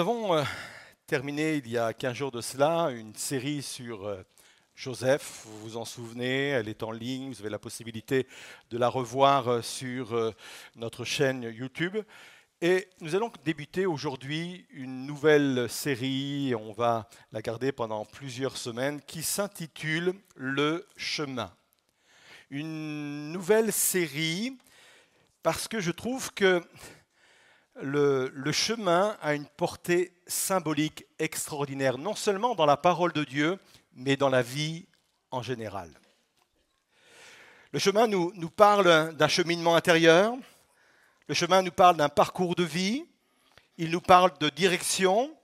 avons euh, terminé il y a 15 jours de cela une série sur euh, Joseph. Vous vous en souvenez, elle est en ligne, vous avez la possibilité de la revoir euh, sur notre chaîne YouTube. Et nous allons débuter aujourd'hui une nouvelle série, on va la garder pendant plusieurs semaines, qui s'intitule Le chemin. Une nouvelle série parce que je trouve que le, chemin a une portée symbolique extraordinaire, non seulement dans la parole de Dieu, mais dans la vie en général. Le chemin nous, nous parle d'un cheminement intérieur, le chemin nous parle d'un parcours de vie, il nous parle de direction,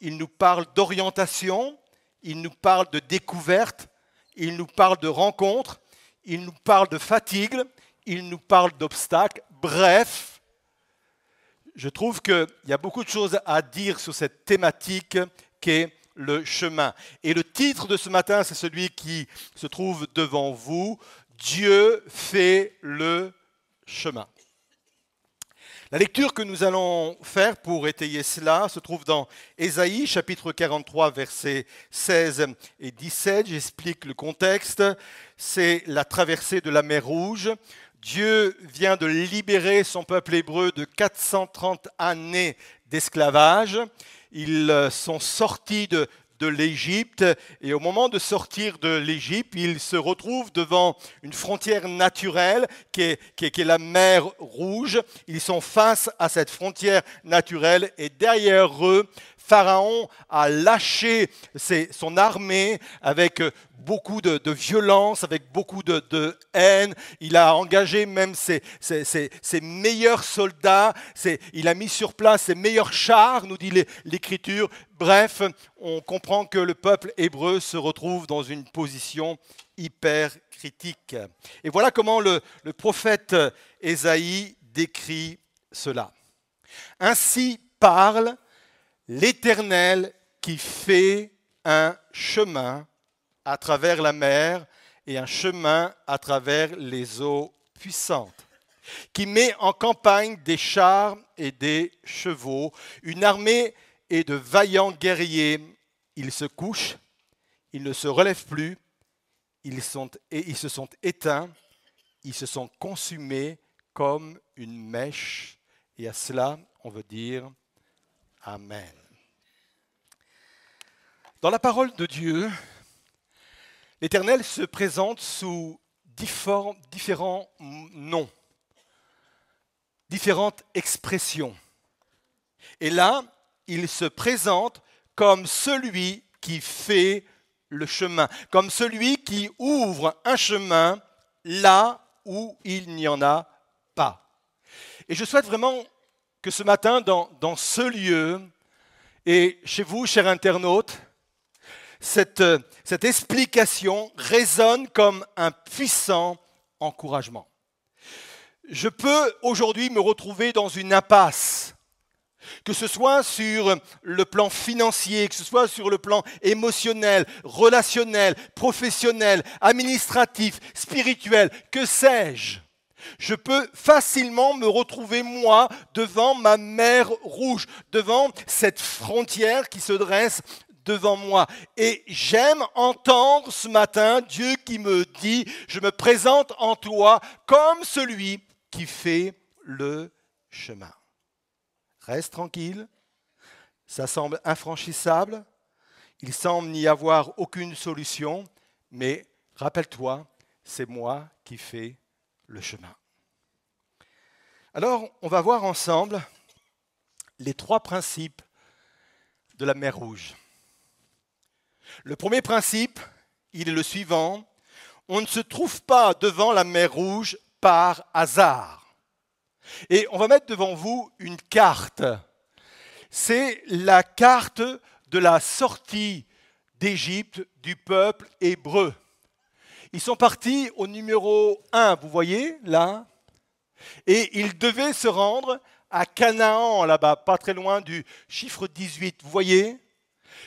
il nous parle d'orientation, il nous parle de découverte, il nous parle de rencontre, il nous parle de fatigue, il nous parle d'obstacles. Bref, je trouve qu'il y a beaucoup de choses à dire sur cette thématique qu'est le chemin. Et le titre de ce matin, c'est celui qui se trouve devant vous. Dieu fait le chemin. La lecture que nous allons faire pour étayer cela se trouve dans Ésaïe chapitre 43 versets 16 et 17. J'explique le contexte. C'est la traversée de la mer Rouge. Dieu vient de libérer son peuple hébreu de 430 années d'esclavage. Ils euh, sont sortis de, l'Égypte et au moment de sortir de l'Égypte, ils se retrouvent devant une frontière naturelle qui est, la mer Rouge. Ils sont face à cette frontière naturelle et derrière eux, Pharaon a lâché son armée avec beaucoup de, violence, avec beaucoup de, haine. Il a engagé même ses, meilleurs soldats. il a mis sur place ses meilleurs chars, nous dit l'Écriture. Bref, on comprend que le peuple hébreu se retrouve dans une position hyper critique. Et voilà comment le, le prophète Ésaïe décrit cela. Ainsi parle l'Éternel qui fait un chemin à travers la mer et un chemin à travers les eaux puissantes, qui met en campagne des chars et des chevaux, une armée et de vaillants guerriers. Ils se couchent, ils ne se relèvent plus, ils, se sont éteints, ils se sont consumés comme une mèche. Et à cela, on veut dire Amen. Dans la parole de Dieu, l'Éternel se présente sous différents, noms, différentes expressions. Et là, il se présente comme celui qui fait le chemin, comme celui qui ouvre un chemin là où il n'y en a pas. Et je souhaite vraiment que ce matin, dans, ce lieu, et chez vous, chers internautes, cette, cette explication résonne comme un puissant encouragement. Je peux aujourd'hui me retrouver dans une impasse, que ce soit sur le plan financier, que ce soit sur le plan émotionnel, relationnel, professionnel, administratif, spirituel, que sais-je je peux facilement me retrouver, moi, devant ma mer rouge, devant cette frontière qui se dresse devant moi. Et j'aime entendre ce matin Dieu qui me dit, je me présente en toi comme celui qui fait le chemin. Reste tranquille, ça semble infranchissable, il semble n'y avoir aucune solution, mais rappelle-toi, c'est moi qui fais le chemin. Alors, on va voir ensemble les trois principes de la mer Rouge. Le premier principe, il est le suivant. On ne se trouve pas devant la mer Rouge par hasard. Et on va mettre devant vous une carte. C'est la carte de la sortie d'Égypte du peuple hébreu. Ils sont partis au numéro 1, vous voyez là Et ils devaient se rendre à Canaan, là-bas, pas très loin du chiffre 18. Vous voyez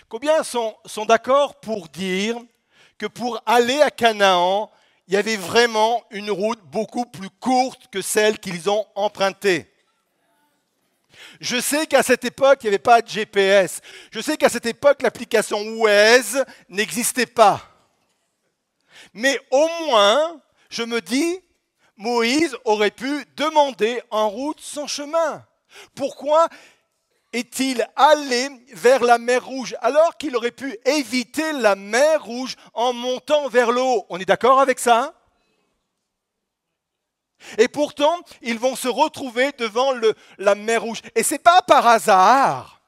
Combien sont, sont d'accord pour dire que pour aller à Canaan, il y avait vraiment une route beaucoup plus courte que celle qu'ils ont empruntée? Je sais qu'à cette époque, il n'y avait pas de GPS. Je sais qu'à cette époque, l'application Waze n'existait pas. Mais au moins, je me dis, Moïse aurait pu demander en route son chemin. Pourquoi est-il allé vers la mer Rouge alors qu'il aurait pu éviter la mer Rouge en montant vers l'eau On est d'accord avec ça Et pourtant, ils vont se retrouver devant la mer Rouge. Et ce n'est pas par hasard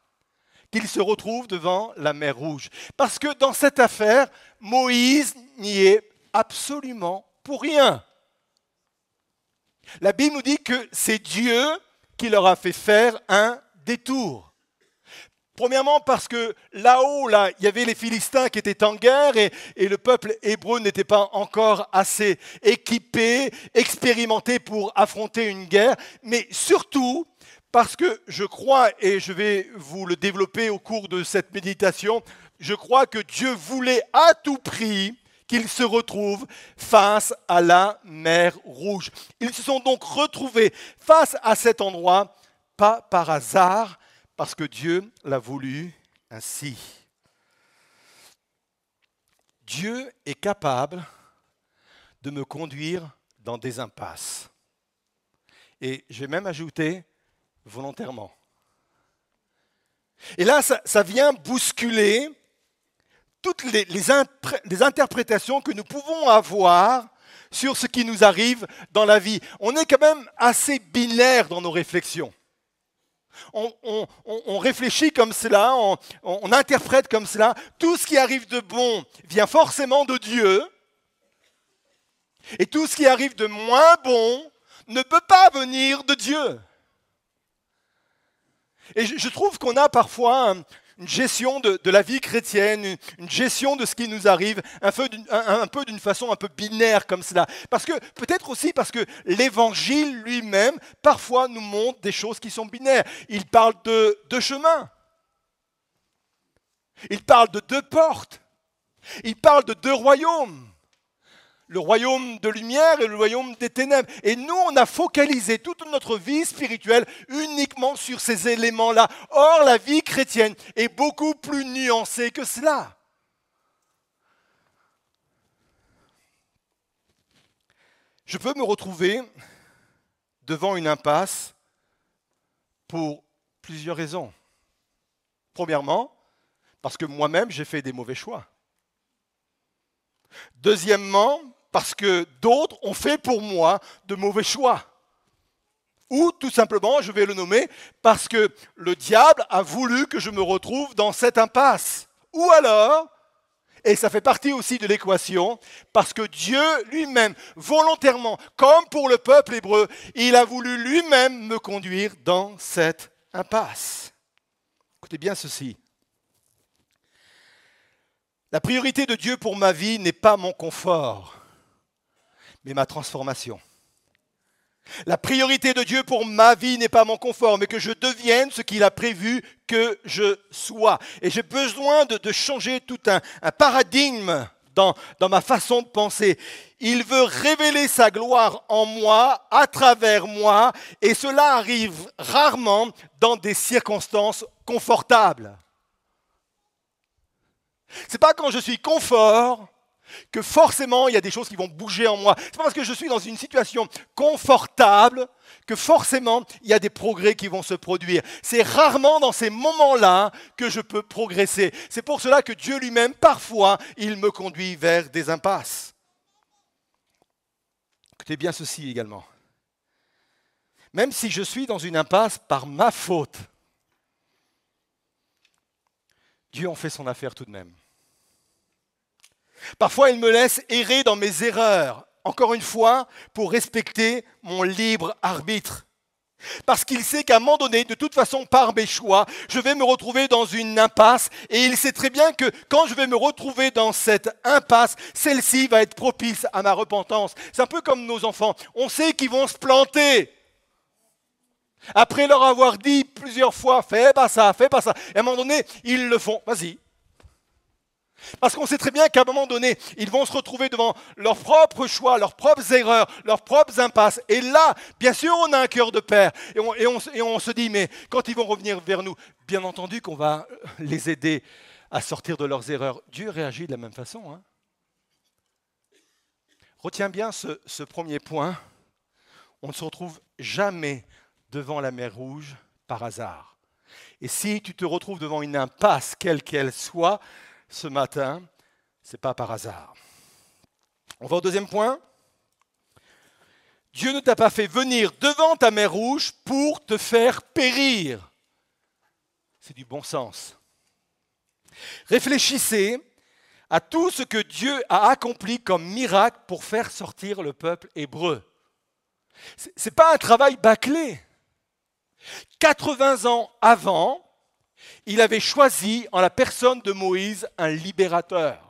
qu'ils se retrouvent devant la mer Rouge. Parce que dans cette affaire, Moïse n'y est absolument pour rien. La Bible nous dit que c'est Dieu qui leur a fait faire un détour. Premièrement parce que là-haut, là, il y avait les Philistins qui étaient en guerre et, et le peuple hébreu n'était pas encore assez équipé, expérimenté pour affronter une guerre, mais surtout parce que je crois, et je vais vous le développer au cours de cette méditation, je crois que Dieu voulait à tout prix qu'ils se retrouvent face à la mer Rouge. Ils se sont donc retrouvés face à cet endroit, pas par hasard, parce que Dieu l'a voulu ainsi. Dieu est capable de me conduire dans des impasses. Et je vais même ajouter volontairement. Et là, ça, ça vient bousculer toutes les, interprétations que nous pouvons avoir sur ce qui nous arrive dans la vie. On est quand même assez binaire dans nos réflexions. On, réfléchit comme cela, on, interprète comme cela. Tout ce qui arrive de bon vient forcément de Dieu. Et tout ce qui arrive de moins bon ne peut pas venir de Dieu. Et je trouve qu'on a parfois une gestion de, la vie chrétienne, une, gestion de ce qui nous arrive, un peu d'une façon un peu binaire comme cela. Parce que peut-être aussi parce que l'Évangile lui-même parfois nous montre des choses qui sont binaires. Il parle de deux chemins. Il parle de deux portes. Il parle de deux royaumes le royaume de lumière et le royaume des ténèbres. Et nous, on a focalisé toute notre vie spirituelle uniquement sur ces éléments-là. Or, la vie chrétienne est beaucoup plus nuancée que cela. Je peux me retrouver devant une impasse pour plusieurs raisons. Premièrement, parce que moi-même, j'ai fait des mauvais choix. Deuxièmement, parce que d'autres ont fait pour moi de mauvais choix. Ou tout simplement, je vais le nommer, parce que le diable a voulu que je me retrouve dans cette impasse. Ou alors, et ça fait partie aussi de l'équation, parce que Dieu lui-même, volontairement, comme pour le peuple hébreu, il a voulu lui-même me conduire dans cette impasse. Écoutez bien ceci. La priorité de Dieu pour ma vie n'est pas mon confort mais ma transformation. La priorité de Dieu pour ma vie n'est pas mon confort, mais que je devienne ce qu'il a prévu que je sois. Et j'ai besoin de, changer tout un, paradigme dans, dans, ma façon de penser. Il veut révéler sa gloire en moi, à travers moi, et cela arrive rarement dans des circonstances confortables. C'est pas quand je suis confort que forcément il y a des choses qui vont bouger en moi. C'est pas parce que je suis dans une situation confortable que forcément il y a des progrès qui vont se produire. C'est rarement dans ces moments-là que je peux progresser. C'est pour cela que Dieu lui-même, parfois, il me conduit vers des impasses. Écoutez bien ceci également. Même si je suis dans une impasse par ma faute, Dieu en fait son affaire tout de même. Parfois, il me laisse errer dans mes erreurs, encore une fois, pour respecter mon libre arbitre. Parce qu'il sait qu'à un moment donné, de toute façon, par mes choix, je vais me retrouver dans une impasse. Et il sait très bien que quand je vais me retrouver dans cette impasse, celle-ci va être propice à ma repentance. C'est un peu comme nos enfants. On sait qu'ils vont se planter. Après leur avoir dit plusieurs fois, fais pas ça, fais pas ça. Et à un moment donné, ils le font. Vas-y, Parce qu'on sait très bien qu'à un moment donné, ils vont se retrouver devant leurs propres choix, leurs propres erreurs, leurs propres impasses. Et là, bien sûr, on a un cœur de père. Et on, se dit, mais quand ils vont revenir vers nous, bien entendu qu'on va les aider à sortir de leurs erreurs. Dieu réagit de la même façon. Hein. Retiens bien ce premier point. On ne se retrouve jamais devant la mer Rouge par hasard. Et si tu te retrouves devant une impasse, quelle qu'elle soit, ce matin, ce n'est pas par hasard. On va au deuxième point. Dieu ne t'a pas fait venir devant ta mer rouge pour te faire périr. C'est du bon sens. Réfléchissez à tout ce que Dieu a accompli comme miracle pour faire sortir le peuple hébreu. Ce n'est pas un travail bâclé. 80 ans avant, il avait choisi en la personne de Moïse un libérateur.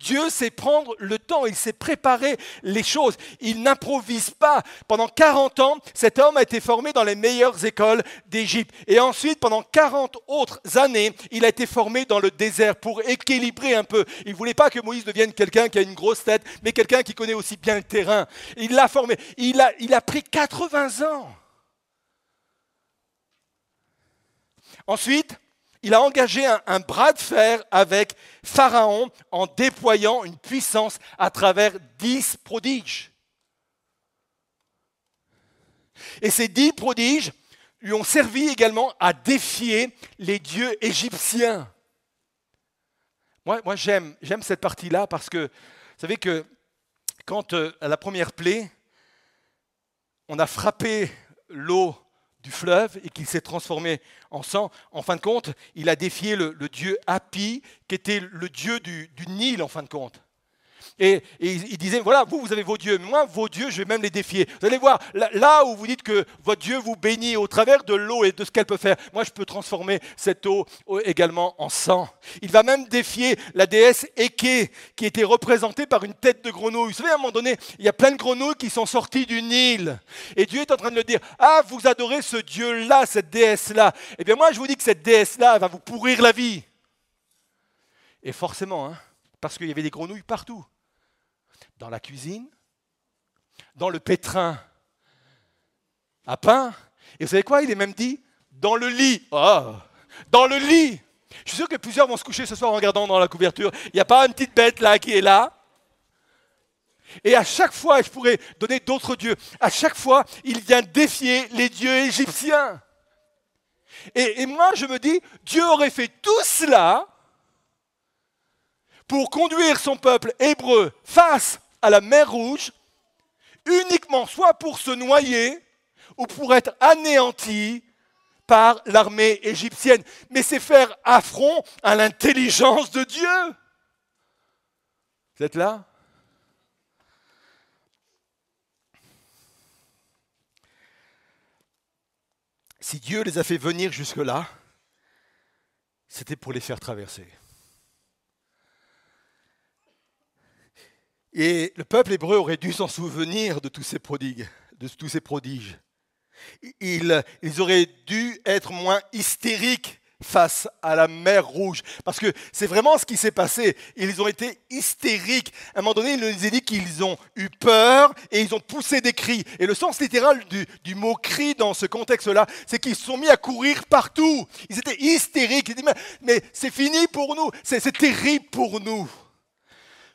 Dieu sait prendre le temps, il sait préparer les choses. Il n'improvise pas. Pendant 40 ans, cet homme a été formé dans les meilleures écoles d'Égypte. Et ensuite, pendant 40 autres années, il a été formé dans le désert pour équilibrer un peu. Il ne voulait pas que Moïse devienne quelqu'un qui a une grosse tête, mais quelqu'un qui connaît aussi bien le terrain. Il l'a formé. Il a, il a pris 80 ans. Ensuite, il a engagé un, bras de fer avec Pharaon en déployant une puissance à travers dix prodiges. Et ces dix prodiges lui ont servi également à défier les dieux égyptiens. Moi, j'aime, j'aime cette partie-là parce que, vous savez que quand euh, à la première plaie, on a frappé l'eau du fleuve et qu'il s'est transformé en sang. En fin de compte, il a défié le, dieu Hapi, qui était le dieu du, du Nil, en fin de compte. Et, il disait, voilà, vous, vous avez vos dieux, moi, vos dieux, je vais même les défier. Vous allez voir, là, où vous dites que votre Dieu vous bénit au travers de l'eau et de ce qu'elle peut faire, moi, je peux transformer cette eau également en sang. Il va même défier la déesse Eke, qui était représentée par une tête de grenouille. Vous savez, à un moment donné, il y a plein de grenouilles qui sont sorties du Nil. Et Dieu est en train de le dire, ah, vous adorez ce Dieu-là, cette déesse-là. Eh bien, moi, je vous dis que cette déesse-là va vous pourrir la vie. Et forcément, hein, parce qu'il y avait des grenouilles partout dans la cuisine, dans le pétrin à pain. Et vous savez quoi? Il est même dit dans le lit. Oh, dans le lit. Je suis sûr que plusieurs vont se coucher ce soir en regardant dans la couverture. Il n'y a pas une petite bête là qui est là. Et à chaque fois, je pourrais donner d'autres dieux, à chaque fois, il vient défier les dieux égyptiens. Et, et moi, je me dis, Dieu aurait fait tout cela pour conduire son peuple hébreu face à la mer Rouge, uniquement soit pour se noyer ou pour être anéanti par l'armée égyptienne. Mais c'est faire affront à l'intelligence de Dieu. Vous êtes là? Si Dieu les a fait venir jusque-là, c'était pour les faire traverser. Et le peuple hébreu aurait dû s'en souvenir de tous ces prodigues, de tous ces prodiges. Ils, ils auraient dû être moins hystériques face à la mer rouge. Parce que c'est vraiment ce qui s'est passé. Ils ont été hystériques. À un moment donné, il nous a dit qu'ils ont eu peur et ils ont poussé des cris. Et le sens littéral du, du mot cri dans ce contexte-là, c'est qu'ils se sont mis à courir partout. Ils étaient hystériques. Ils disaient, mais, mais c'est fini pour nous. C'est terrible pour nous.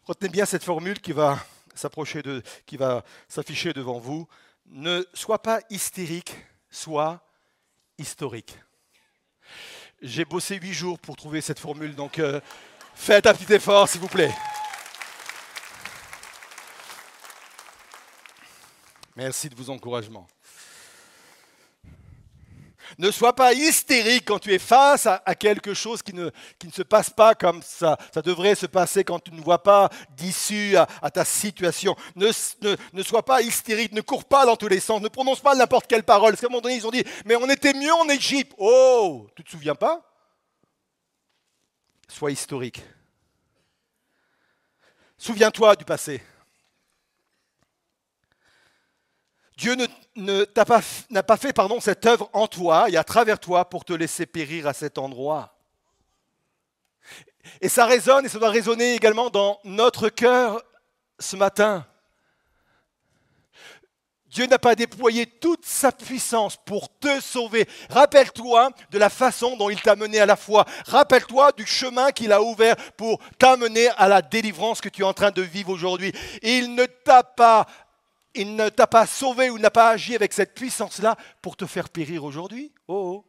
Retenez bien cette formule qui va s'approcher de, qui va s'afficher devant vous. Ne sois pas hystérique, sois historique. J'ai bossé huit jours pour trouver cette formule, donc euh, faites un petit effort, s'il vous plaît. Merci de vos encouragements. Ne sois pas hystérique quand tu es face à, quelque chose qui ne, ne, se passe pas comme ça. Devrait se passer quand tu ne vois pas d'issue à, ta situation. Ne, ne, sois pas hystérique, ne cours pas dans tous les sens, ne prononce pas n'importe quelle parole. Parce qu'à un moment donné, ils ont dit, mais on était mieux en Égypte. Oh, tu te souviens pas? Sois historique. Souviens-toi du passé. Dieu n'a pas, fait pardon, cette œuvre en toi et à travers toi pour te laisser périr à cet endroit. Et ça résonne et ça doit résonner également dans notre cœur ce matin. Dieu n'a pas déployé toute sa puissance pour te sauver. Rappelle-toi de la façon dont il t'a mené à la foi. Rappelle-toi du chemin qu'il a ouvert pour t'amener à la délivrance que tu es en train de vivre aujourd'hui. Il ne t'a pas, il ne t'a pas sauvé ou n'a pas agi avec cette puissance-là pour te faire périr aujourd'hui? Oh, oh.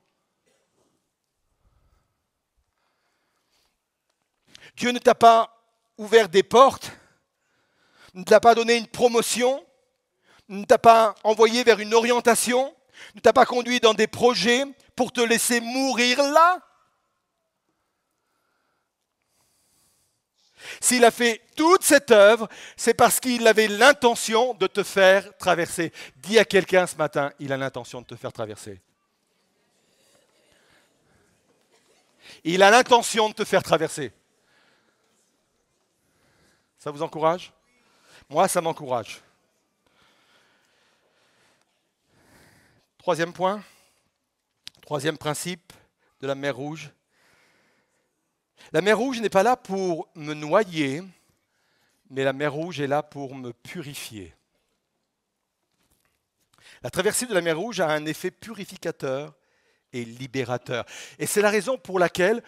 Dieu ne t'a pas ouvert des portes, ne t'a pas donné une promotion, ne t'a pas envoyé vers une orientation, ne t'a pas conduit dans des projets pour te laisser mourir là? S'il a fait toute cette œuvre, c'est parce qu'il avait l'intention de te faire traverser. Dis à quelqu'un ce matin, il a l'intention de te faire traverser. Il a l'intention de te faire traverser. Ça vous encourage? Moi, ça m'encourage. Troisième point, troisième principe de la mer Rouge. La mer Rouge n'est pas là pour me noyer, mais la mer Rouge est là pour me purifier. La traversée de la mer Rouge a un effet purificateur et libérateur. Et c'est la raison pour laquelle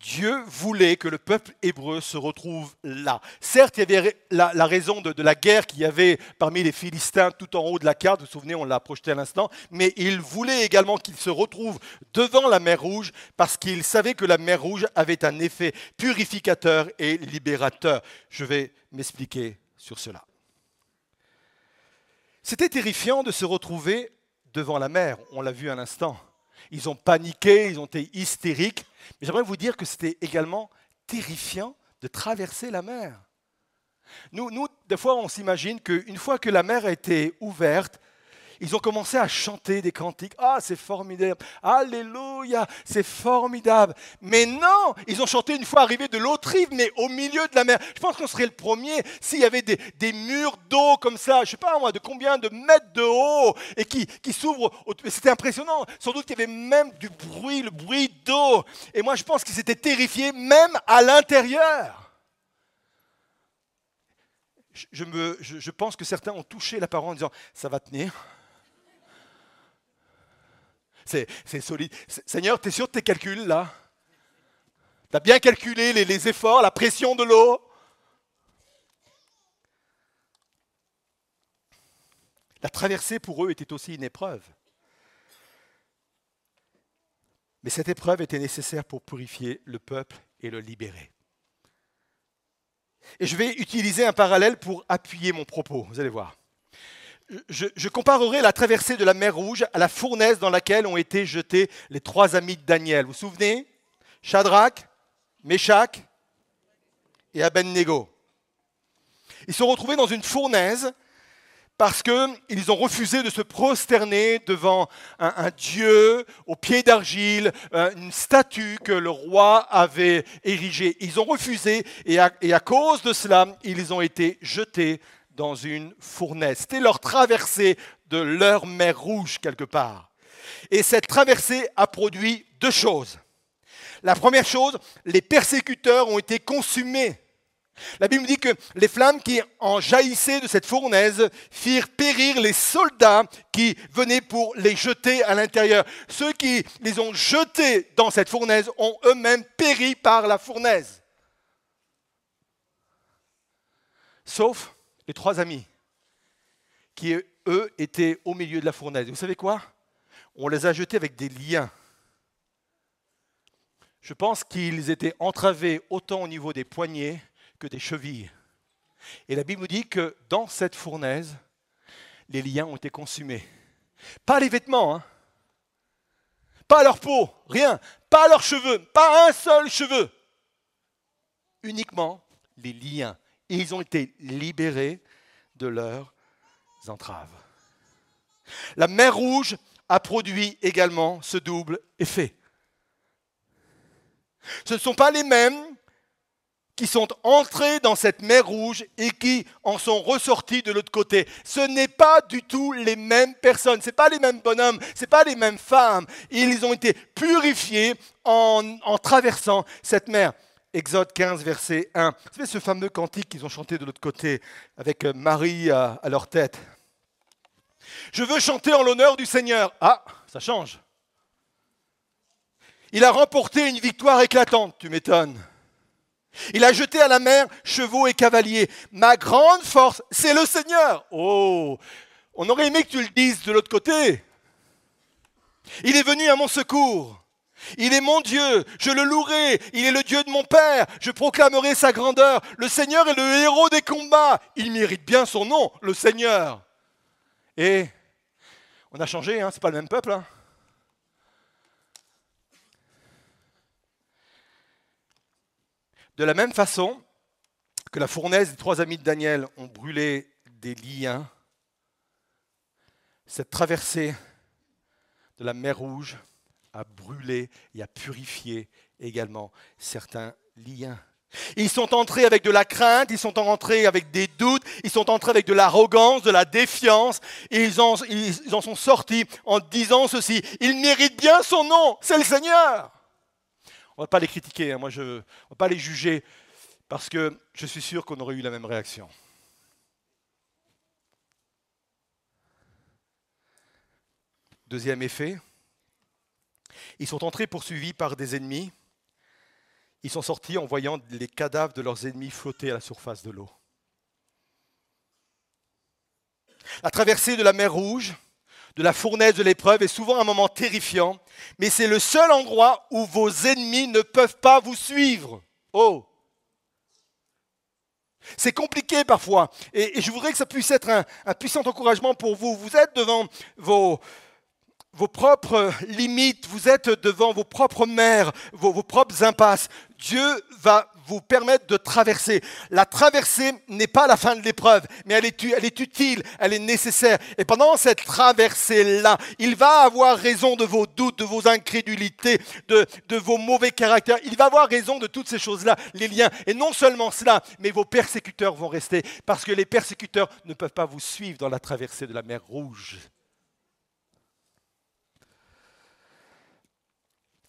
Dieu voulait que le peuple hébreu se retrouve là. Certes, il y avait la, raison de, la guerre qu'il y avait parmi les Philistins tout en haut de la carte, vous vous souvenez, on l'a projeté à l'instant, mais il voulait également qu'ils se retrouvent devant la mer Rouge parce qu'il savait que la mer Rouge avait un effet purificateur et libérateur. Je vais m'expliquer sur cela. C'était terrifiant de se retrouver devant la mer, on l'a vu à l'instant. Ils ont paniqué, ils ont été hystériques. Mais j'aimerais vous dire que c'était également terrifiant de traverser la mer. Nous, des fois, on s'imagine qu'une fois que la mer a été ouverte, ils ont commencé à chanter des cantiques. Ah, c'est formidable. Alléluia, c'est formidable. Mais non, ils ont chanté une fois arrivés de l'autre rive, mais au milieu de la mer. Je pense qu'on serait le premier s'il y avait des, murs d'eau comme ça, je ne sais pas moi, de combien de mètres de haut, et qui, s'ouvrent. C'était impressionnant. Sans doute qu'il y avait même du bruit, le bruit d'eau. Et moi, je pense qu'ils étaient terrifiés, même à l'intérieur. Je, je, pense que certains ont touché la parole en disant Ça va tenir c'est solide. Seigneur, tu es sûr de tes calculs là? Tu as bien calculé les, les efforts, la pression de l'eau? La traversée pour eux était aussi une épreuve. Mais cette épreuve était nécessaire pour purifier le peuple et le libérer. Et je vais utiliser un parallèle pour appuyer mon propos, vous allez voir je, comparerai la traversée de la mer Rouge à la fournaise dans laquelle ont été jetés les trois amis de Daniel. Vous vous souvenez? Shadrach, Meshach et Abednego. Ils sont retrouvés dans une fournaise parce qu'ils ont refusé de se prosterner devant un, dieu au pied d'argile, une statue que le roi avait érigée. Ils ont refusé et à cause de cela, ils ont été jetés dans une fournaise. C'était leur traversée de leur mer rouge quelque part. Et cette traversée a produit deux choses. La première chose, les persécuteurs ont été consumés. La Bible dit que les flammes qui en jaillissaient de cette fournaise firent périr les soldats qui venaient pour les jeter à l'intérieur. Ceux qui les ont jetés dans cette fournaise ont eux-mêmes péri par la fournaise. Sauf les trois amis, qui eux étaient au milieu de la fournaise. Vous savez quoi? On les a jetés avec des liens. Je pense qu'ils étaient entravés autant au niveau des poignets que des chevilles. Et la Bible nous dit que dans cette fournaise, les liens ont été consumés. Pas les vêtements, hein pas leur peau, rien, pas leurs cheveux, pas un seul cheveu. Uniquement les liens ils ont été libérés de leurs entraves. La mer Rouge a produit également ce double effet. Ce ne sont pas les mêmes qui sont entrés dans cette mer rouge et qui en sont ressortis de l'autre côté. Ce n'est pas du tout les mêmes personnes, ce n'est pas les mêmes bonhommes, ce n'est pas les mêmes femmes. Ils ont été purifiés en traversant cette mer. Exode 15, verset 1. Vous savez ce fameux cantique qu'ils ont chanté de l'autre côté, avec euh, Marie à, à leur tête. Je veux chanter en l'honneur du Seigneur. Ah, ça change. Il a remporté une victoire éclatante, tu m'étonnes. Il a jeté à la mer chevaux et cavaliers. Ma grande force, c'est le Seigneur. Oh, on aurait aimé que tu le dises de l'autre côté. Il est venu à mon secours. Il est mon Dieu, je le louerai, il est le Dieu de mon Père, je proclamerai sa grandeur. Le Seigneur est le héros des combats, il mérite bien son nom, le Seigneur. Et on a changé, hein, c'est pas le même peuple. Hein. De la même façon que la fournaise des trois amis de Daniel ont brûlé des liens, cette traversée de la mer Rouge a brûlé et a purifié également certains liens. Ils sont entrés avec de la crainte, ils sont entrés avec des doutes, ils sont entrés avec de l'arrogance, de la défiance, et ils en, sont sortis en disant ceci, il mérite bien son nom, c'est le Seigneur. On ne va pas les critiquer, hein. moi je, on ne va pas les juger, parce que je suis sûr qu'on aurait eu la même réaction. Deuxième effet, ils sont entrés poursuivis par des ennemis. Ils sont sortis en voyant les cadavres de leurs ennemis flotter à la surface de l'eau. La traversée de la mer Rouge, de la fournaise de l'épreuve est souvent un moment terrifiant, mais c'est le seul endroit où vos ennemis ne peuvent pas vous suivre. Oh c'est compliqué parfois, et, je voudrais que ça puisse être un, puissant encouragement pour vous. Vous êtes devant vos, vos propres limites, vous êtes devant vos propres mers, vos, propres impasses. Dieu va vous permettre de traverser. La traversée n'est pas la fin de l'épreuve, mais elle est, utile, elle est nécessaire. Et pendant cette traversée-là, il va avoir raison de vos doutes, de vos incrédulités, de vos mauvais caractères. Il va avoir raison de toutes ces choses-là, les liens. Et non seulement cela, mais vos persécuteurs vont rester, parce que les persécuteurs ne peuvent pas vous suivre dans la traversée de la mer Rouge.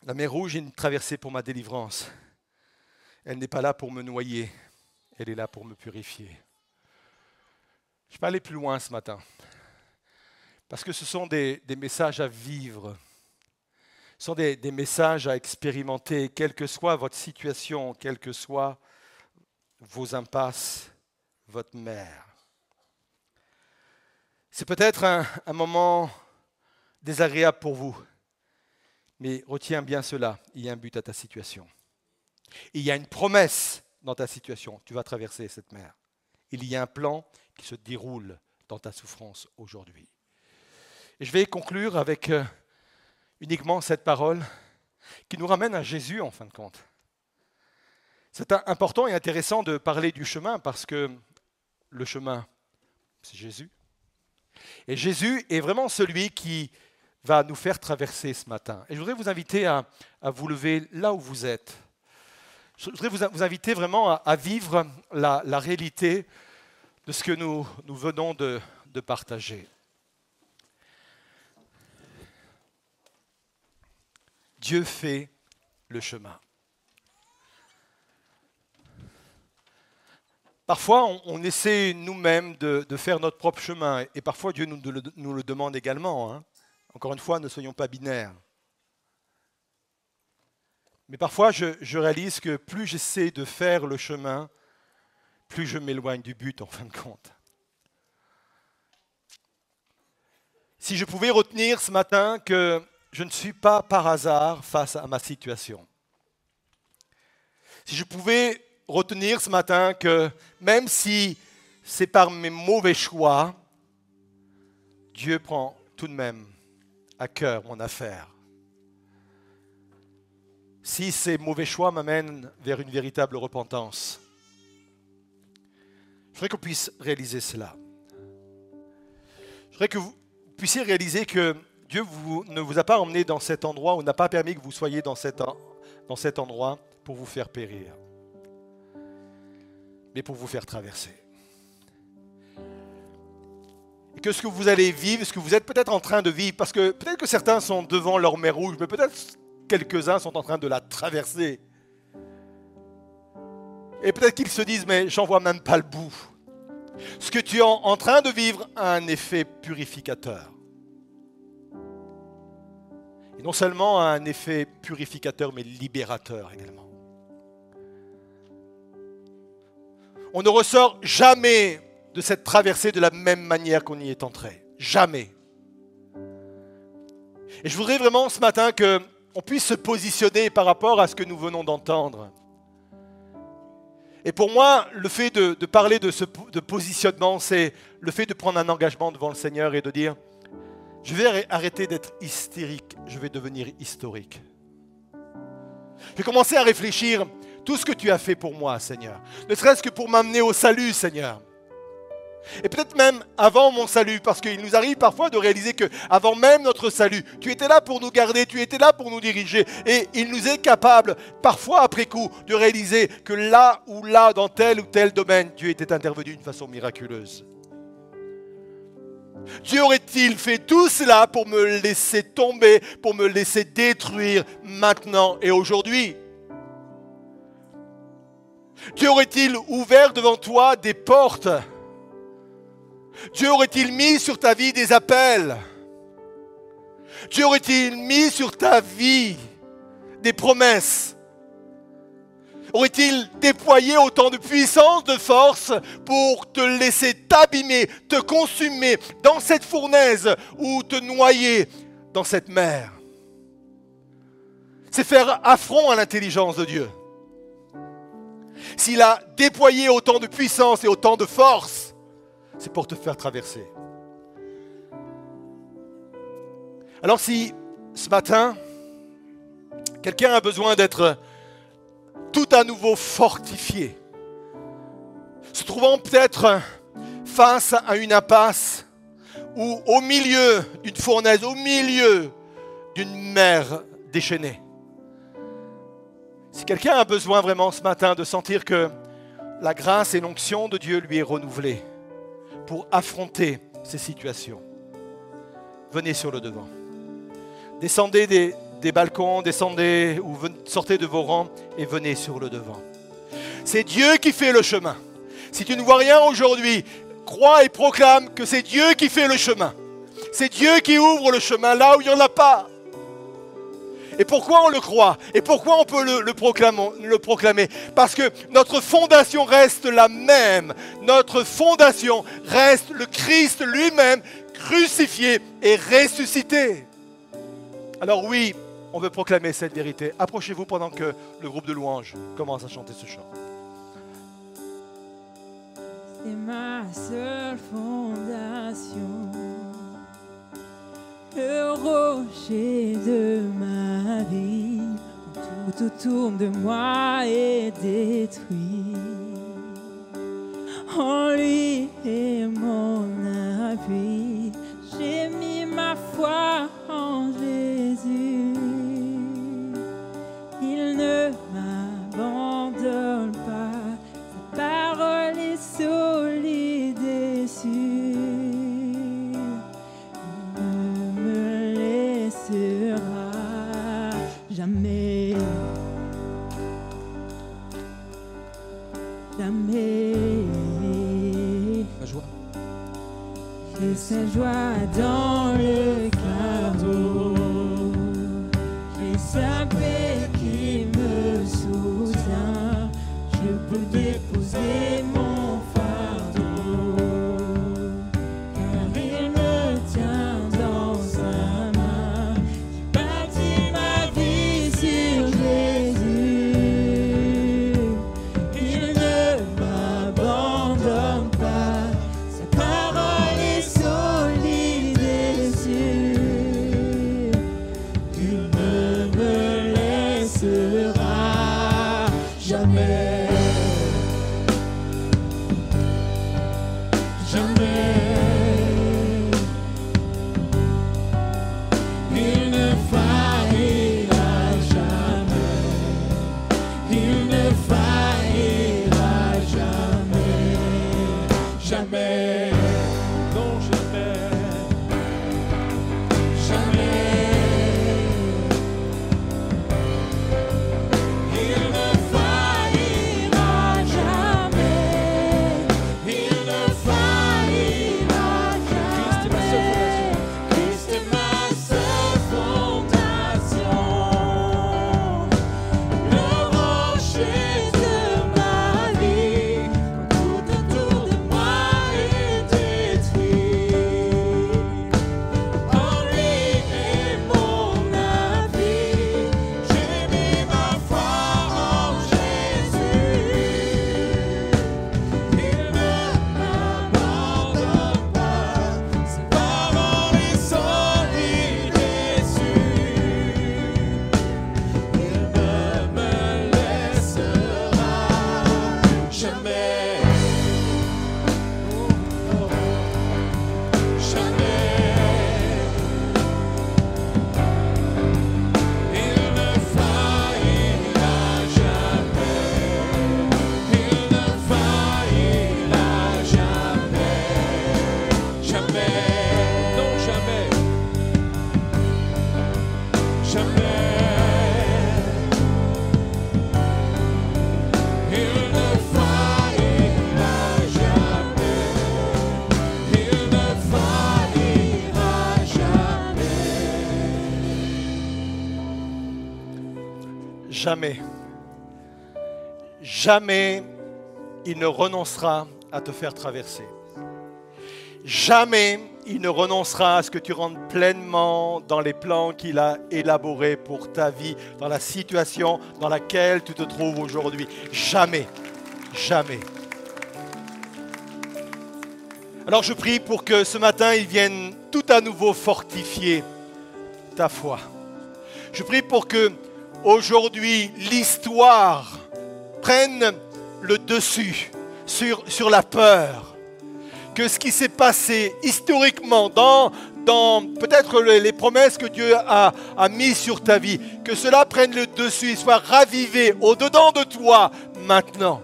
La mer Rouge est une traversée pour ma délivrance. Elle n'est pas là pour me noyer, elle est là pour me purifier. Je vais aller plus loin ce matin, parce que ce sont des, messages à vivre, ce sont des, messages à expérimenter, quelle que soit votre situation, quelles que soient vos impasses, votre mère. C'est peut-être un moment désagréable pour vous. Mais retiens bien cela, il y a un but à ta situation. Il y a une promesse dans ta situation, tu vas traverser cette mer. Il y a un plan qui se déroule dans ta souffrance aujourd'hui. Et je vais conclure avec euh, uniquement cette parole qui nous ramène à Jésus en fin de compte. C'est important et intéressant de parler du chemin parce que le chemin, c'est Jésus. Et Jésus est vraiment celui qui va nous faire traverser ce matin. Et je voudrais vous inviter à, vous lever là où vous êtes. Je voudrais vous, inviter vraiment à, vivre la, réalité de ce que nous, venons de, partager. Dieu fait le chemin. Parfois, on, essaie nous-mêmes de, faire notre propre chemin, et parfois Dieu nous, nous le demande également. Hein. Encore une fois, ne soyons pas binaires. Mais parfois, je, réalise que plus j'essaie de faire le chemin, plus je m'éloigne du but en fin de compte. Si je pouvais retenir ce matin que je ne suis pas par hasard face à ma situation. Si je pouvais retenir ce matin que même si c'est par mes mauvais choix, Dieu prend tout de même à cœur mon affaire. Si ces mauvais choix m'amènent vers une véritable repentance, je voudrais qu'on puisse réaliser cela. Je voudrais que vous puissiez réaliser que Dieu ne vous a pas emmené dans cet endroit ou n'a pas permis que vous soyez dans cet, endroit pour vous faire périr, mais pour vous faire traverser que ce que vous allez vivre, ce que vous êtes peut-être en train de vivre, parce que peut-être que certains sont devant leur mer rouge, mais peut-être quelques-uns sont en train de la traverser. Et peut-être qu'ils se disent, mais j'en vois même pas le bout. Ce que tu es en train de vivre a un effet purificateur. Et non seulement un effet purificateur, mais libérateur également. On ne ressort jamais de cette traversée de la même manière qu'on y est entré. Jamais. Et je voudrais vraiment ce matin qu'on puisse se positionner par rapport à ce que nous venons d'entendre. Et pour moi, le fait de, parler de ce de positionnement, c'est le fait de prendre un engagement devant le Seigneur et de dire, je vais arrêter d'être hystérique, je vais devenir historique. Je vais commencer à réfléchir tout ce que tu as fait pour moi, Seigneur. Ne serait-ce que pour m'amener au salut, Seigneur. Et peut-être même avant mon salut, parce qu'il nous arrive parfois de réaliser que avant même notre salut, tu étais là pour nous garder, tu étais là pour nous diriger. Et il nous est capable, parfois après coup, de réaliser que là ou là, dans tel ou tel domaine, Dieu était intervenu d'une façon miraculeuse. Dieu aurait-il fait tout cela pour me laisser tomber, pour me laisser détruire maintenant et aujourd'hui? Dieu aurait-il ouvert devant toi des portes Dieu aurait-il mis sur ta vie des appels? Dieu aurait-il mis sur ta vie des promesses? Aurait-il déployé autant de puissance, de force pour te laisser t'abîmer, te consumer dans cette fournaise ou te noyer dans cette mer? C'est faire affront à l'intelligence de Dieu. S'il a déployé autant de puissance et autant de force, c'est pour te faire traverser. Alors si ce matin, quelqu'un a besoin d'être tout à nouveau fortifié, se trouvant peut-être face à une impasse ou au milieu d'une fournaise, au milieu d'une mer déchaînée. Si quelqu'un a besoin vraiment ce matin de sentir que la grâce et l'onction de Dieu lui est renouvelée, pour affronter ces situations. Venez sur le devant. Descendez des, balcons, descendez ou sortez de vos rangs et venez sur le devant. C'est Dieu qui fait le chemin. Si tu ne vois rien aujourd'hui, crois et proclame que c'est Dieu qui fait le chemin. C'est Dieu qui ouvre le chemin là où il n'y en a pas. Et pourquoi on le croit? Et pourquoi on peut le, proclamer, Parce que notre fondation reste la même. Notre fondation reste le Christ lui-même, crucifié et ressuscité. Alors oui, on veut proclamer cette vérité. Approchez-vous pendant que le groupe de louanges commence à chanter ce chant. C'est ma seule fondation tout autour de moi est détruit. Joie dans jamais, jamais il ne renoncera à te faire traverser. Jamais il ne renoncera à ce que tu rentres pleinement dans les plans qu'il a élaborés pour ta vie, dans la situation dans laquelle tu te trouves aujourd'hui. Jamais, jamais. Alors je prie pour que ce matin, il vienne tout à nouveau fortifier ta foi. Je prie pour que aujourd'hui l'histoire prenne le dessus sur, sur la peur. Que ce qui s'est passé historiquement dans, dans peut-être les, promesses que Dieu a, a mises sur ta vie, que cela prenne le dessus et soit ravivé au-dedans de toi maintenant.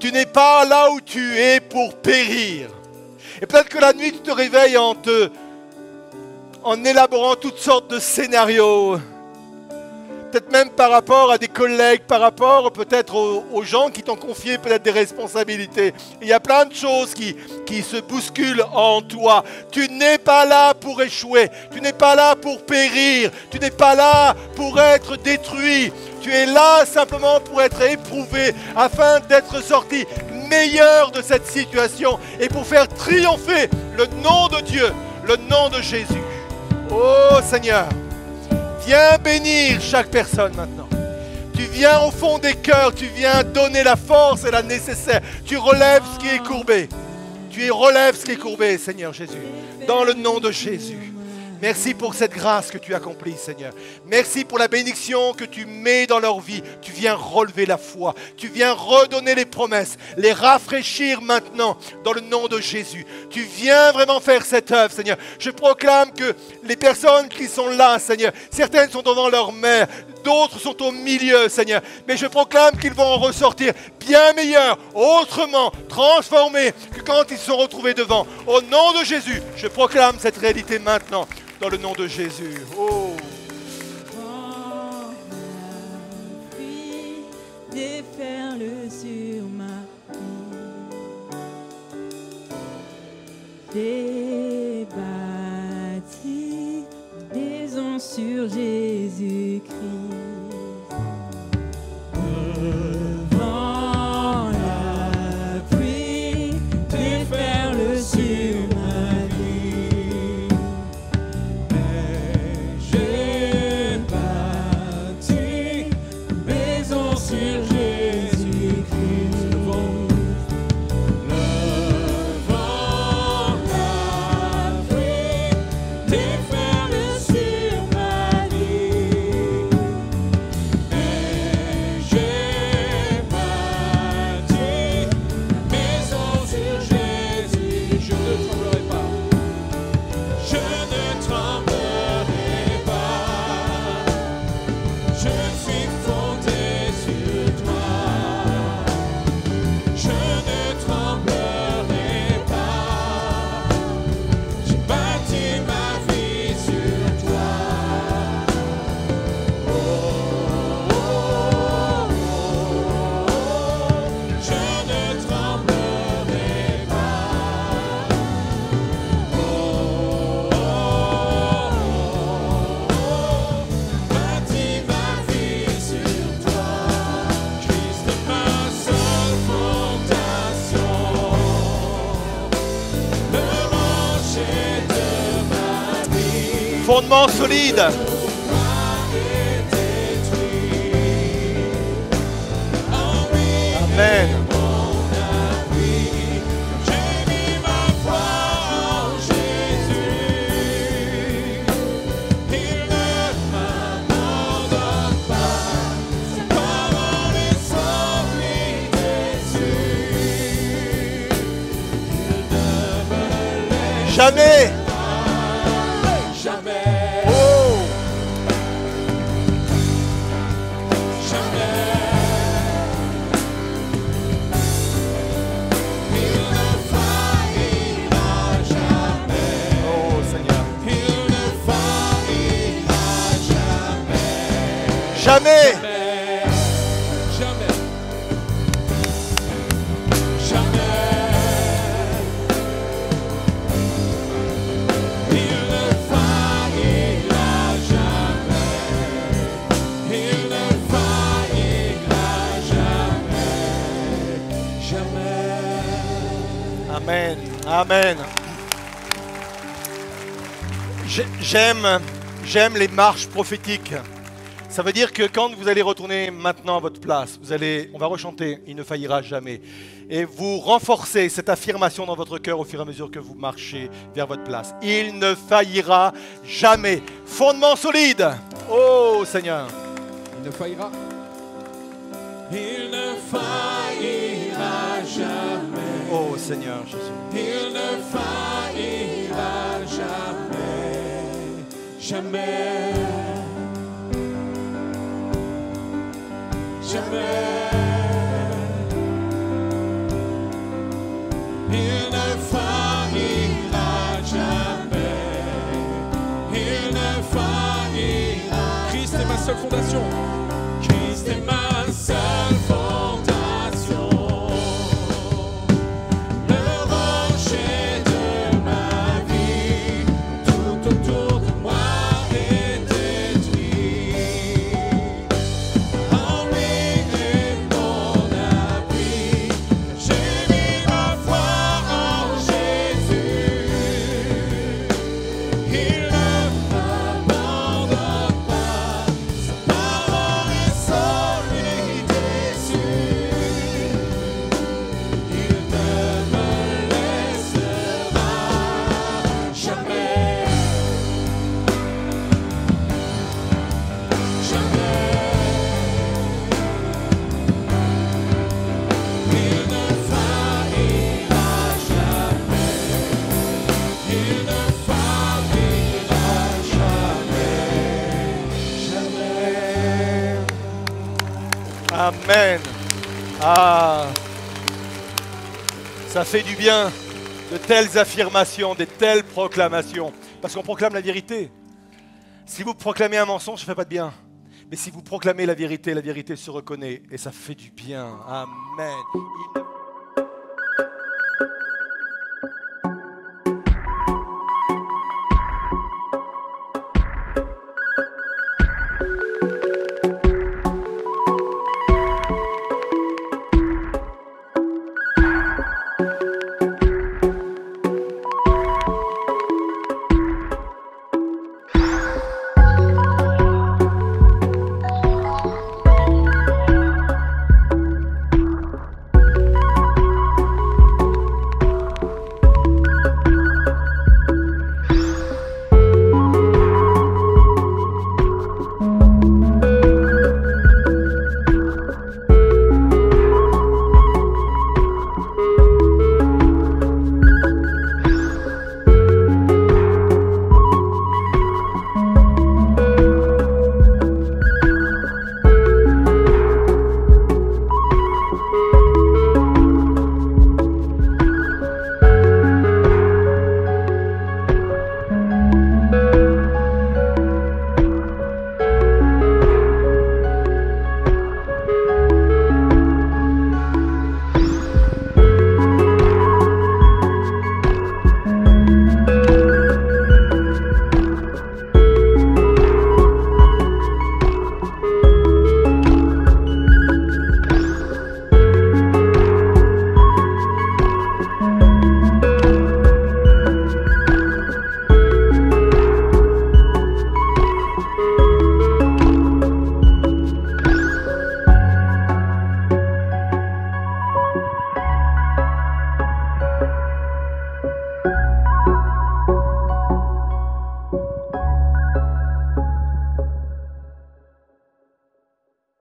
Tu n'es pas là où tu es pour périr. Et peut-être que la nuit, tu te réveilles en te, en élaborant toutes sortes de scénarios. Peut-être même par rapport à des collègues, par rapport peut-être aux, aux gens qui t'ont confié peut-être des responsabilités. Il y a plein de choses qui, qui se bousculent en toi. Tu n'es pas là pour échouer. Tu n'es pas là pour périr. Tu n'es pas là pour être détruit. Tu es là simplement pour être éprouvé afin d'être sorti meilleur de cette situation et pour faire triompher le nom de Dieu, le nom de Jésus. Oh Seigneur, viens bénir chaque personne maintenant. Tu viens au fond des cœurs, tu viens donner la force et la nécessaire. Tu relèves ce qui est courbé. Tu relèves ce qui est courbé, Seigneur Jésus. Dans le nom de Jésus. Merci pour cette grâce que tu accomplis, Seigneur. Merci pour la bénédiction que tu mets dans leur vie. Tu viens relever la foi. Tu viens redonner les promesses, les rafraîchir maintenant dans le nom de Jésus. Tu viens vraiment faire cette œuvre, Seigneur. Je proclame que les personnes qui sont là, Seigneur, certaines sont devant leur mère, d'autres sont au milieu, Seigneur. Mais je proclame qu'ils vont en ressortir bien meilleurs, autrement, transformés que quand ils se sont retrouvés devant. Au nom de Jésus, je proclame cette réalité maintenant, dans le nom de Jésus. Oh. Déferle sur ma vie, j'ai bâti des sur Jésus-Christ. Fondement solide. Amen. J'ai Amen. Amen. J'ai- J'aime, j'aime les marches prophétiques. Ça veut dire que quand vous allez retourner maintenant à votre place, vous allez, on va rechanter, il ne faillira jamais. Et vous renforcez cette affirmation dans votre cœur au fur et à mesure que vous marchez vers votre place. Il ne faillira jamais. Fondement solide. Oh Seigneur. Il ne faillira. Il ne faillira Seigneur Jésus. Il ne faillira jamais. Jamais. Jamais. Il ne faillira jamais. Il ne faillira. Christ est ma seule fondation. Christ est ma fait du bien de telles affirmations, de telles proclamations. Parce qu'on proclame la vérité. Si vous proclamez un mensonge, ça fait pas de bien. Mais si vous proclamez la vérité, la vérité se reconnaît et ça fait du bien. Amen.